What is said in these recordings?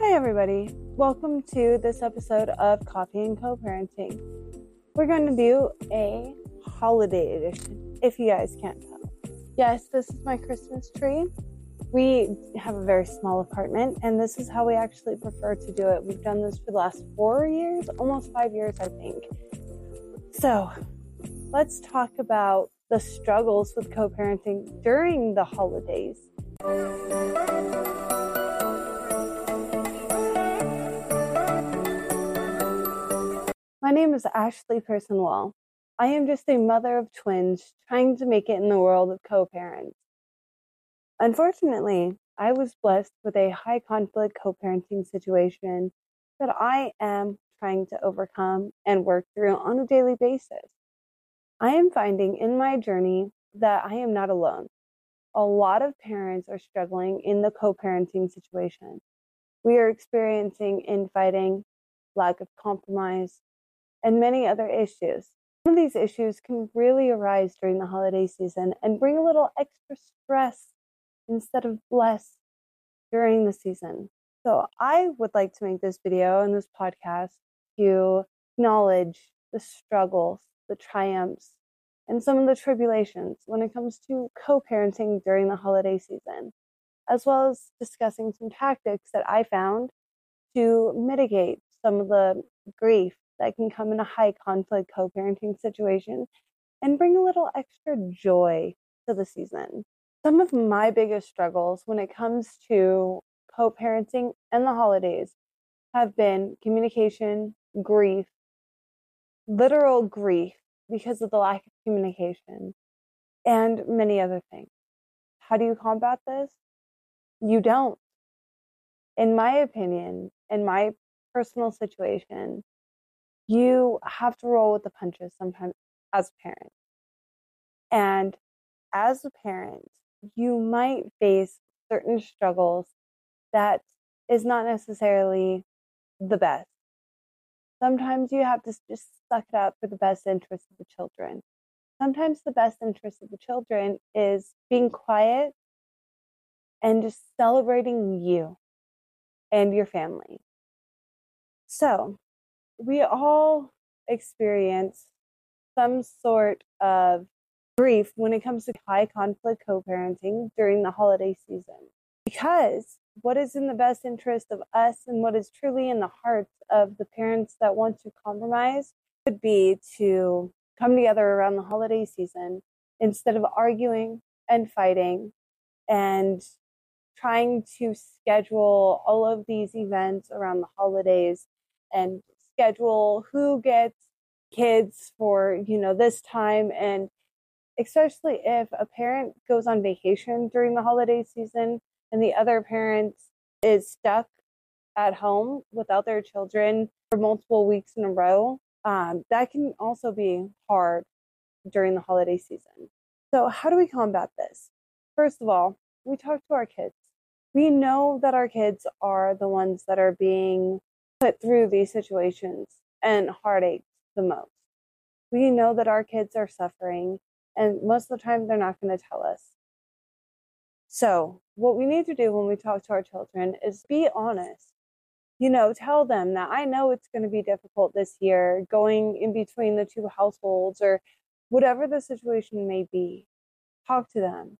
Hi, everybody. Welcome to this episode of Coffee and Co Parenting. We're going to do a holiday edition, if you guys can't tell. Yes, this is my Christmas tree. We have a very small apartment, and this is how we actually prefer to do it. We've done this for the last four years, almost five years, I think. So, let's talk about the struggles with co parenting during the holidays. My name is Ashley Personwell. I am just a mother of twins trying to make it in the world of co parents. Unfortunately, I was blessed with a high conflict co parenting situation that I am trying to overcome and work through on a daily basis. I am finding in my journey that I am not alone. A lot of parents are struggling in the co parenting situation. We are experiencing infighting, lack of compromise, and many other issues. Some of these issues can really arise during the holiday season and bring a little extra stress instead of bless during the season. So, I would like to make this video and this podcast to acknowledge the struggles, the triumphs, and some of the tribulations when it comes to co parenting during the holiday season, as well as discussing some tactics that I found to mitigate some of the grief that can come in a high conflict co parenting situation and bring a little extra joy to the season. Some of my biggest struggles when it comes to co parenting and the holidays have been communication, grief, literal grief because of the lack of communication, and many other things. How do you combat this? You don't. In my opinion, in my personal situation, you have to roll with the punches sometimes as a parent. And as a parent, you might face certain struggles that is not necessarily the best. Sometimes you have to just suck it up for the best interest of the children. Sometimes the best interest of the children is being quiet and just celebrating you and your family. So, we all experience some sort of grief when it comes to high conflict co parenting during the holiday season. Because what is in the best interest of us and what is truly in the hearts of the parents that want to compromise would be to come together around the holiday season instead of arguing and fighting and trying to schedule all of these events around the holidays and schedule who gets kids for, you know, this time and especially if a parent goes on vacation during the holiday season and the other parent is stuck at home without their children for multiple weeks in a row, um, that can also be hard during the holiday season. So, how do we combat this? First of all, we talk to our kids. We know that our kids are the ones that are being put through these situations and heartaches the most. We know that our kids are suffering, and most of the time they're not going to tell us. So, what we need to do when we talk to our children is be honest. You know, tell them that I know it's going to be difficult this year going in between the two households or whatever the situation may be. Talk to them.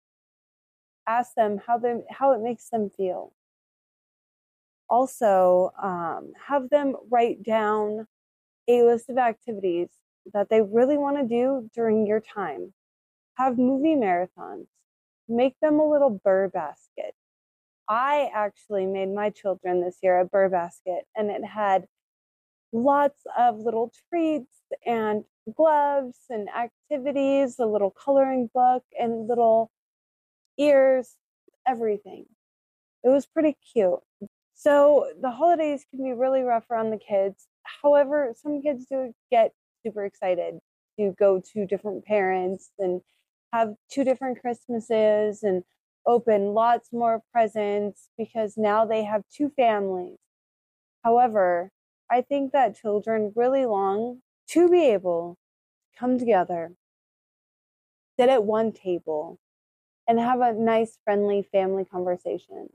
Ask them how they how it makes them feel also um, have them write down a list of activities that they really want to do during your time. Have movie marathons. Make them a little burr basket. I actually made my children this year a burr basket, and it had lots of little treats and gloves and activities, a little coloring book, and little ears, everything. It was pretty cute. So the holidays can be really rough around the kids. However, some kids do get super excited to go to different parents and have two different Christmases and open lots more presents because now they have two families. However, I think that children really long to be able to come together, sit at one table, and have a nice, friendly family conversation.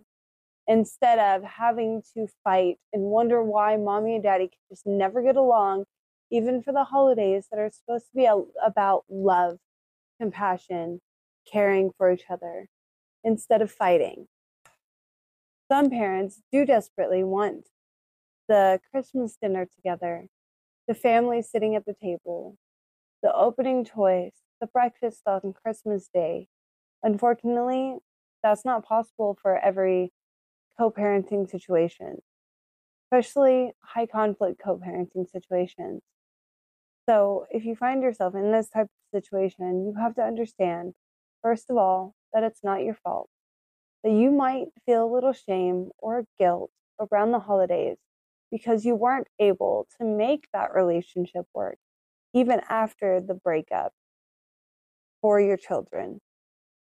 Instead of having to fight and wonder why mommy and daddy can just never get along, even for the holidays that are supposed to be a, about love, compassion, caring for each other, instead of fighting. Some parents do desperately want the Christmas dinner together, the family sitting at the table, the opening toys, the breakfast on Christmas Day. Unfortunately, that's not possible for every co parenting situations, especially high conflict co parenting situations. So, if you find yourself in this type of situation, you have to understand, first of all, that it's not your fault, that you might feel a little shame or guilt around the holidays because you weren't able to make that relationship work even after the breakup for your children.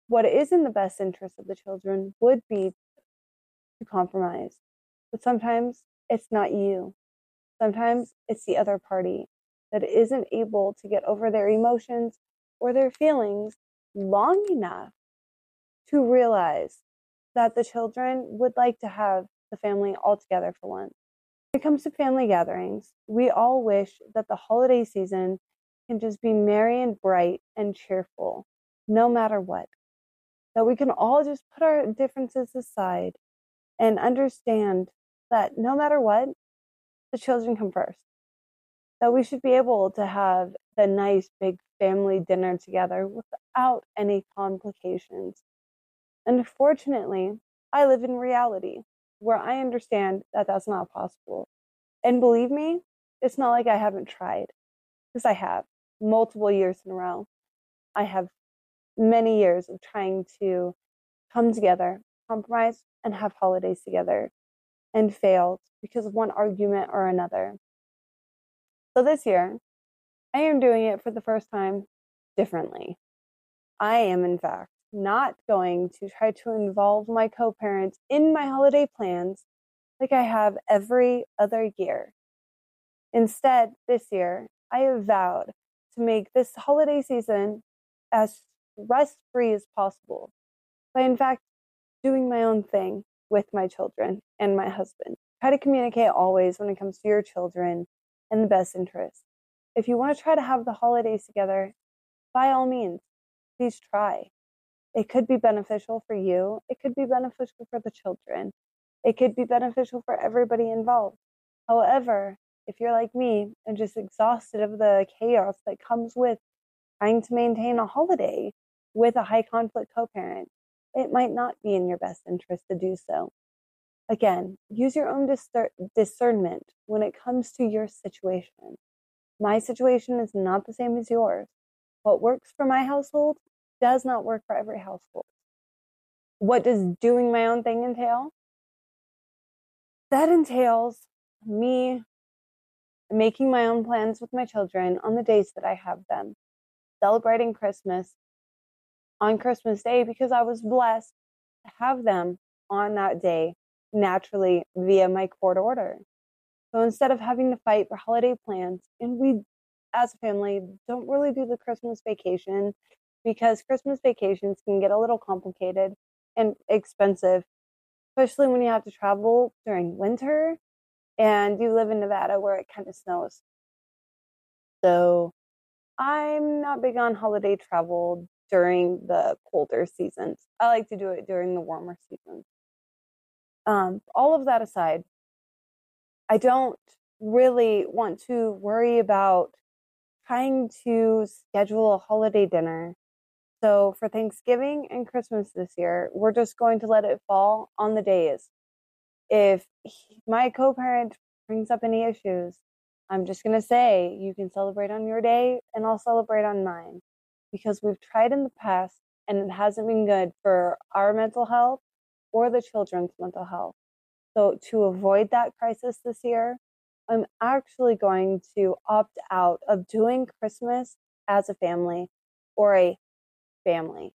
What is in the best interest of the children would be to compromise. But sometimes it's not you. Sometimes it's the other party that isn't able to get over their emotions or their feelings long enough to realize that the children would like to have the family all together for once. When it comes to family gatherings, we all wish that the holiday season can just be merry and bright and cheerful, no matter what. That we can all just put our differences aside and understand that no matter what, the children come first. That we should be able to have the nice big family dinner together without any complications. Unfortunately, I live in reality where I understand that that's not possible. And believe me, it's not like I haven't tried, because I have multiple years in a row. I have many years of trying to come together, compromise, and have holidays together and failed because of one argument or another. So this year, I am doing it for the first time differently. I am, in fact, not going to try to involve my co parents in my holiday plans like I have every other year. Instead, this year, I have vowed to make this holiday season as rest free as possible by, in fact, doing my own thing with my children and my husband. Try to communicate always when it comes to your children and the best interest. If you want to try to have the holidays together, by all means, please try. It could be beneficial for you, it could be beneficial for the children, it could be beneficial for everybody involved. However, if you're like me and just exhausted of the chaos that comes with trying to maintain a holiday with a high conflict co parent, it might not be in your best interest to do so. Again, use your own discernment when it comes to your situation. My situation is not the same as yours. What works for my household does not work for every household. What does doing my own thing entail? That entails me making my own plans with my children on the days that I have them, celebrating Christmas on Christmas Day because I was blessed to have them on that day naturally via my court order. So instead of having to fight for holiday plans, and we as a family don't really do the Christmas vacation because Christmas vacations can get a little complicated and expensive, especially when you have to travel during winter and you live in Nevada where it kind of snows. So I'm not big on holiday travel during the colder seasons. I like to do it during the warmer seasons. Um, all of that aside, I don't really want to worry about trying to schedule a holiday dinner. So for Thanksgiving and Christmas this year, we're just going to let it fall on the days. If my co parent brings up any issues, I'm just going to say you can celebrate on your day and I'll celebrate on mine because we've tried in the past and it hasn't been good for our mental health or the children's mental health. So, to avoid that crisis this year, I'm actually going to opt out of doing Christmas as a family or a family,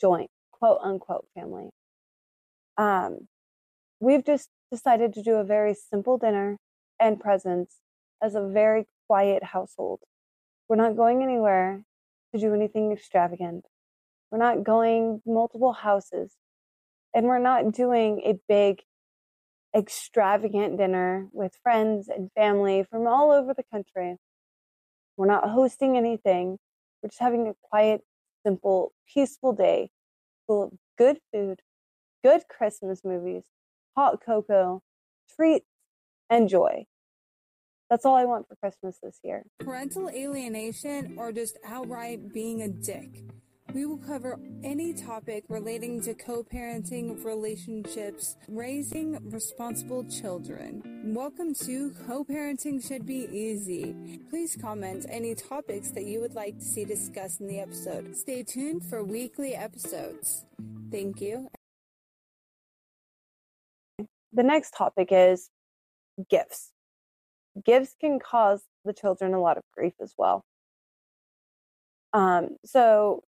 joint, quote unquote family. Um, we've just decided to do a very simple dinner and presents as a very quiet household. We're not going anywhere to do anything extravagant. We're not going multiple houses. And we're not doing a big extravagant dinner with friends and family from all over the country. We're not hosting anything. We're just having a quiet, simple, peaceful day full of good food, good Christmas movies, hot cocoa, treats, and joy. That's all I want for Christmas this year. Parental alienation or just outright being a dick. We will cover any topic relating to co parenting, relationships, raising responsible children. Welcome to Co Parenting Should Be Easy. Please comment any topics that you would like to see discussed in the episode. Stay tuned for weekly episodes. Thank you. The next topic is gifts. Gifts can cause the children a lot of grief as well. Um, so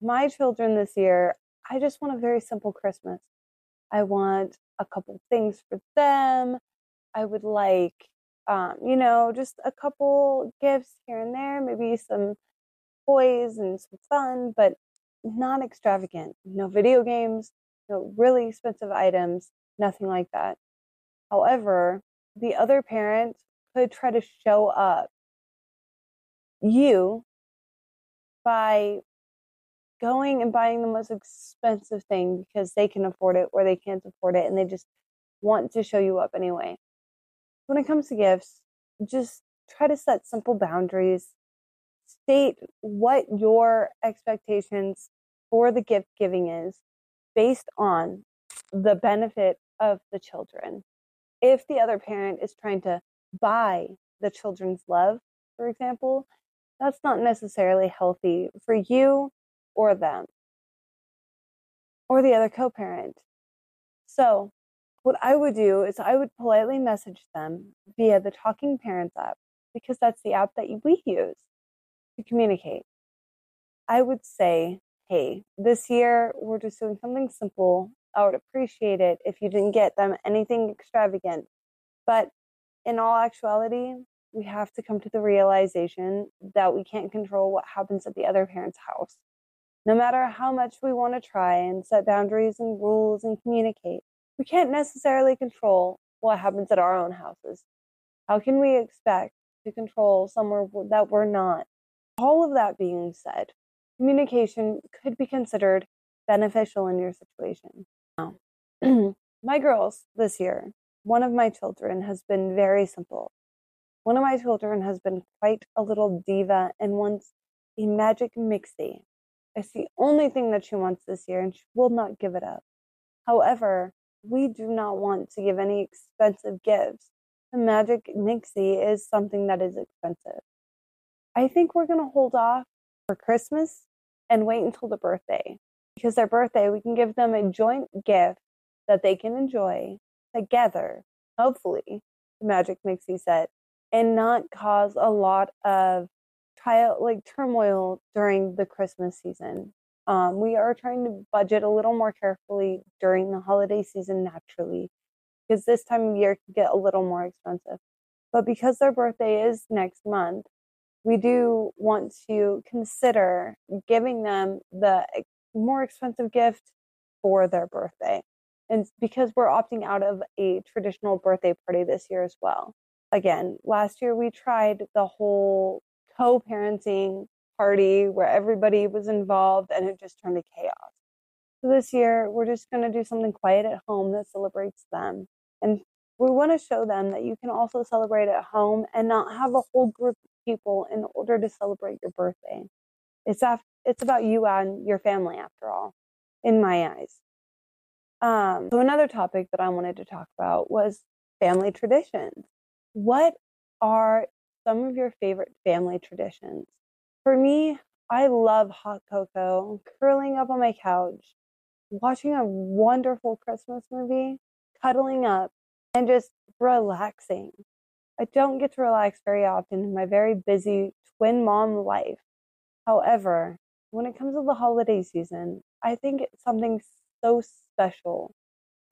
my children this year, I just want a very simple Christmas. I want a couple things for them. I would like, um, you know, just a couple gifts here and there, maybe some toys and some fun, but not extravagant. No video games, no really expensive items, nothing like that. However, the other parent could try to show up you by going and buying the most expensive thing because they can afford it or they can't afford it and they just want to show you up anyway. When it comes to gifts, just try to set simple boundaries. State what your expectations for the gift giving is based on the benefit of the children. If the other parent is trying to buy the children's love, for example, that's not necessarily healthy for you or them or the other co parent. So, what I would do is I would politely message them via the Talking Parents app because that's the app that we use to communicate. I would say, hey, this year we're just doing something simple. I would appreciate it if you didn't get them anything extravagant. But in all actuality, we have to come to the realization that we can't control what happens at the other parent's house no matter how much we want to try and set boundaries and rules and communicate, we can't necessarily control what happens at our own houses. How can we expect to control somewhere that we're not? All of that being said, communication could be considered beneficial in your situation. Now, my girls this year, one of my children has been very simple. One of my children has been quite a little diva and wants a magic mixie it's the only thing that she wants this year, and she will not give it up. However, we do not want to give any expensive gifts. The Magic Mixie is something that is expensive. I think we're going to hold off for Christmas and wait until the birthday. Because their birthday, we can give them a joint gift that they can enjoy together, hopefully, the Magic Mixie set, and not cause a lot of trial like turmoil during the Christmas season. Um, we are trying to budget a little more carefully during the holiday season naturally, because this time of year can get a little more expensive. But because their birthday is next month, we do want to consider giving them the more expensive gift for their birthday. And because we're opting out of a traditional birthday party this year as well. Again, last year we tried the whole co parenting party where everybody was involved and it just turned to chaos. So this year, we're just going to do something quiet at home that celebrates them. And we want to show them that you can also celebrate at home and not have a whole group of people in order to celebrate your birthday. It's, af- it's about you and your family, after all, in my eyes. Um, so, another topic that I wanted to talk about was family traditions. What are some of your favorite family traditions. For me, I love hot cocoa, curling up on my couch, watching a wonderful Christmas movie, cuddling up, and just relaxing. I don't get to relax very often in my very busy twin mom life. However, when it comes to the holiday season, I think it's something so special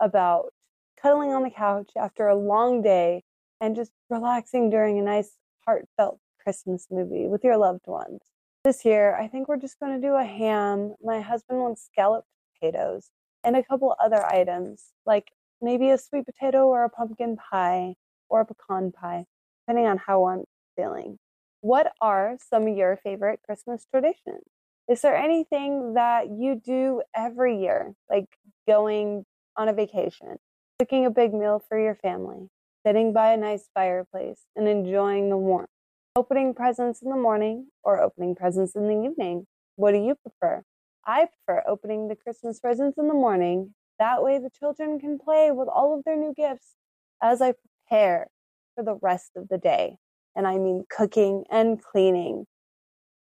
about cuddling on the couch after a long day and just relaxing during a nice heartfelt Christmas movie with your loved ones. This year, I think we're just going to do a ham. My husband wants scalloped potatoes and a couple other items like maybe a sweet potato or a pumpkin pie or a pecan pie, depending on how I'm feeling. What are some of your favorite Christmas traditions? Is there anything that you do every year, like going on a vacation, cooking a big meal for your family, sitting by a nice fireplace and enjoying the warmth, opening presents in the morning or opening presents in the evening? What do you prefer? I prefer opening the Christmas presents in the morning. That way, the children can play with all of their new gifts as I prepare for the rest of the day. And I mean cooking and cleaning.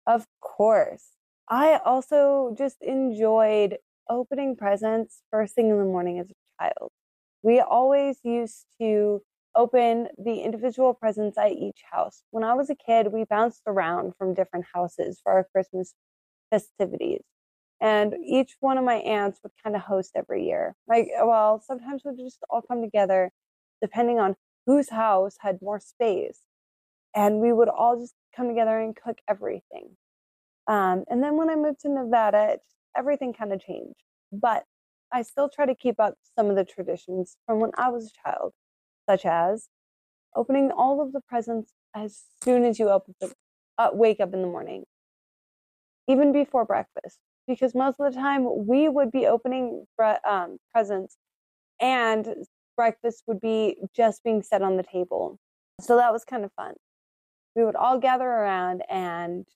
Of course. I also just enjoyed opening presents first thing in the morning as a child. We always used to open the individual presents at each house. When I was a kid, we bounced around from different houses for our Christmas festivities. And each one of my aunts would kind of host every year. Like, well, sometimes we'd just all come together depending on whose house had more space. And we would all just come together and cook everything. Um, and then when I moved to Nevada, everything kind of changed. But I still try to keep up some of the traditions from when I was a child, such as opening all of the presents as soon as you open the, uh, wake up in the morning, even before breakfast, because most of the time we would be opening um, presents and breakfast would be just being set on the table. So that was kind of fun. We would all gather around and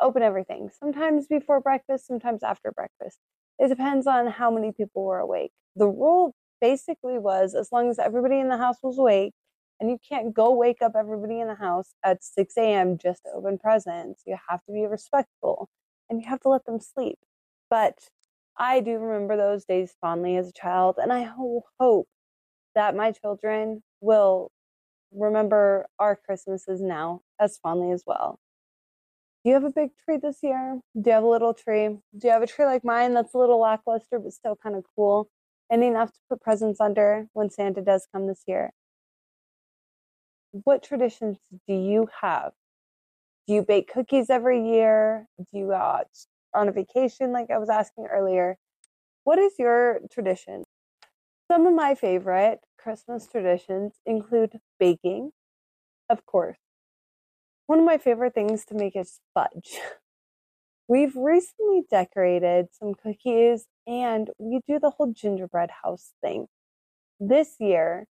open everything, sometimes before breakfast, sometimes after breakfast. It depends on how many people were awake. The rule basically was as long as everybody in the house was awake, and you can't go wake up everybody in the house at 6 a.m. just to open presents. You have to be respectful and you have to let them sleep. But I do remember those days fondly as a child, and I hope that my children will remember our Christmases now as fondly as well. Do you have a big tree this year? Do you have a little tree? Do you have a tree like mine that's a little lackluster but still kind of cool and enough to put presents under when Santa does come this year? What traditions do you have? Do you bake cookies every year? Do you out on a vacation like I was asking earlier? What is your tradition? Some of my favorite Christmas traditions include baking, of course, one of my favorite things to make is fudge. We've recently decorated some cookies and we do the whole gingerbread house thing. This year,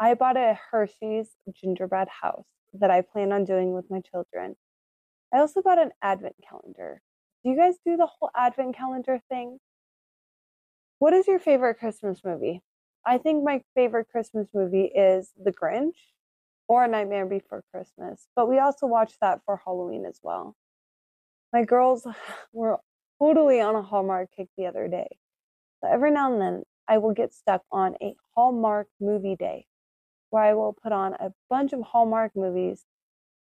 I bought a Hershey's gingerbread house that I plan on doing with my children. I also bought an advent calendar. Do you guys do the whole advent calendar thing? What is your favorite Christmas movie? I think my favorite Christmas movie is The Grinch or A Nightmare Before Christmas. But we also watched that for Halloween as well. My girls were totally on a Hallmark kick the other day. So every now and then, I will get stuck on a Hallmark movie day where I will put on a bunch of Hallmark movies,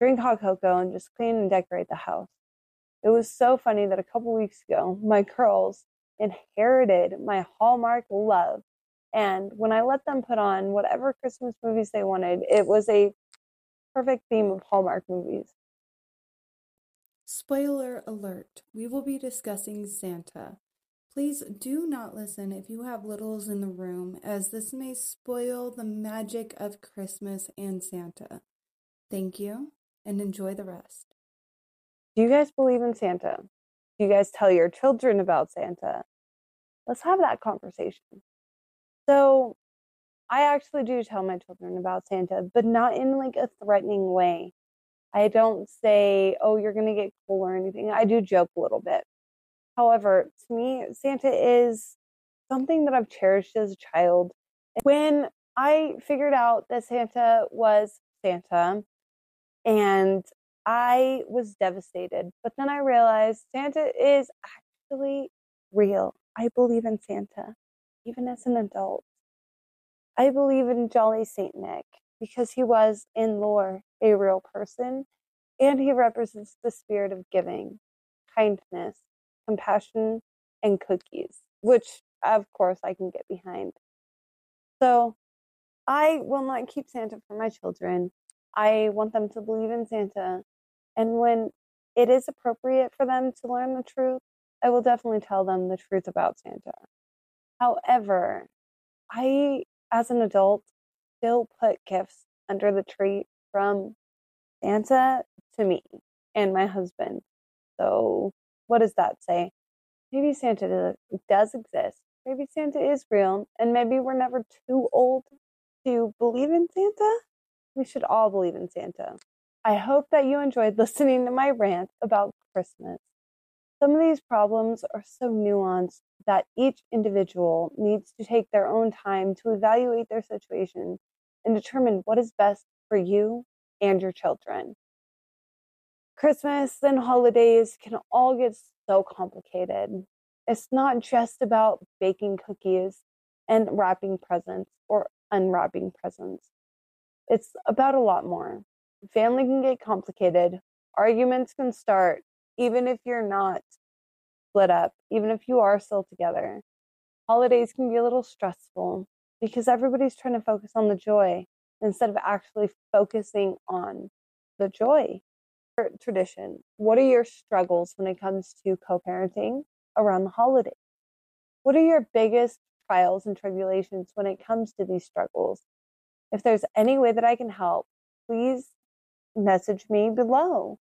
drink hot cocoa, and just clean and decorate the house. It was so funny that a couple weeks ago, my girls inherited my Hallmark love and when I let them put on whatever Christmas movies they wanted, it was a perfect theme of Hallmark movies. Spoiler alert we will be discussing Santa. Please do not listen if you have littles in the room, as this may spoil the magic of Christmas and Santa. Thank you and enjoy the rest. Do you guys believe in Santa? Do you guys tell your children about Santa? Let's have that conversation. So I actually do tell my children about Santa, but not in like a threatening way. I don't say, oh, you're going to get cool or anything. I do joke a little bit. However, to me, Santa is something that I've cherished as a child. When I figured out that Santa was Santa and I was devastated, but then I realized Santa is actually real. I believe in Santa even as an adult. I believe in Jolly St. Nick because he was, in lore, a real person and he represents the spirit of giving, kindness, compassion, and cookies, which of course I can get behind. So I will not keep Santa for my children. I want them to believe in Santa. And when it is appropriate for them to learn the truth, I will definitely tell them the truth about Santa. However, I as an adult, still put gifts under the tree from Santa to me and my husband. So, what does that say? Maybe Santa does exist. Maybe Santa is real. And maybe we're never too old to believe in Santa. We should all believe in Santa. I hope that you enjoyed listening to my rant about Christmas. Some of these problems are so nuanced that each individual needs to take their own time to evaluate their situation and determine what is best for you and your children. Christmas and holidays can all get so complicated. It's not just about baking cookies and wrapping presents or unwrapping presents. It's about a lot more. Family can get complicated. Arguments can start, even if you're not split up, even if you are still together. Holidays can be a little stressful because everybody's trying to focus on the joy instead of actually focusing on the joy. Tradition. What are your struggles when it comes to co parenting around the holidays? What are your biggest trials and tribulations when it comes to these struggles? If there's any way that I can help, please message me below.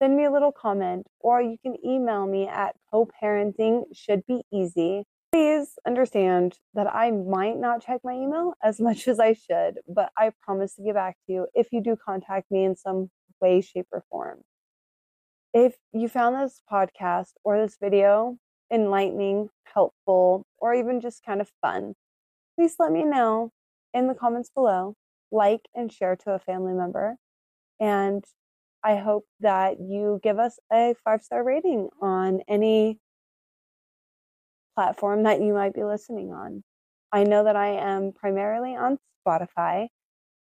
Send me a little comment, or you can email me at co-parenting should be easy. Please understand that I might not check my email as much as I should, but I promise to get back to you if you do contact me in some way, shape, or form. If you found this podcast or this video enlightening, helpful, or even just kind of fun, please let me know in the comments below. Like and share to a family member. And I hope that you give us a five star rating on any platform that you might be listening on. I know that I am primarily on Spotify,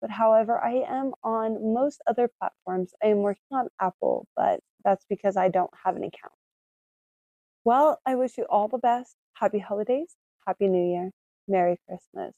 but however, I am on most other platforms. I am working on Apple, but that's because I don't have an account. Well, I wish you all the best. Happy holidays. Happy New Year. Merry Christmas.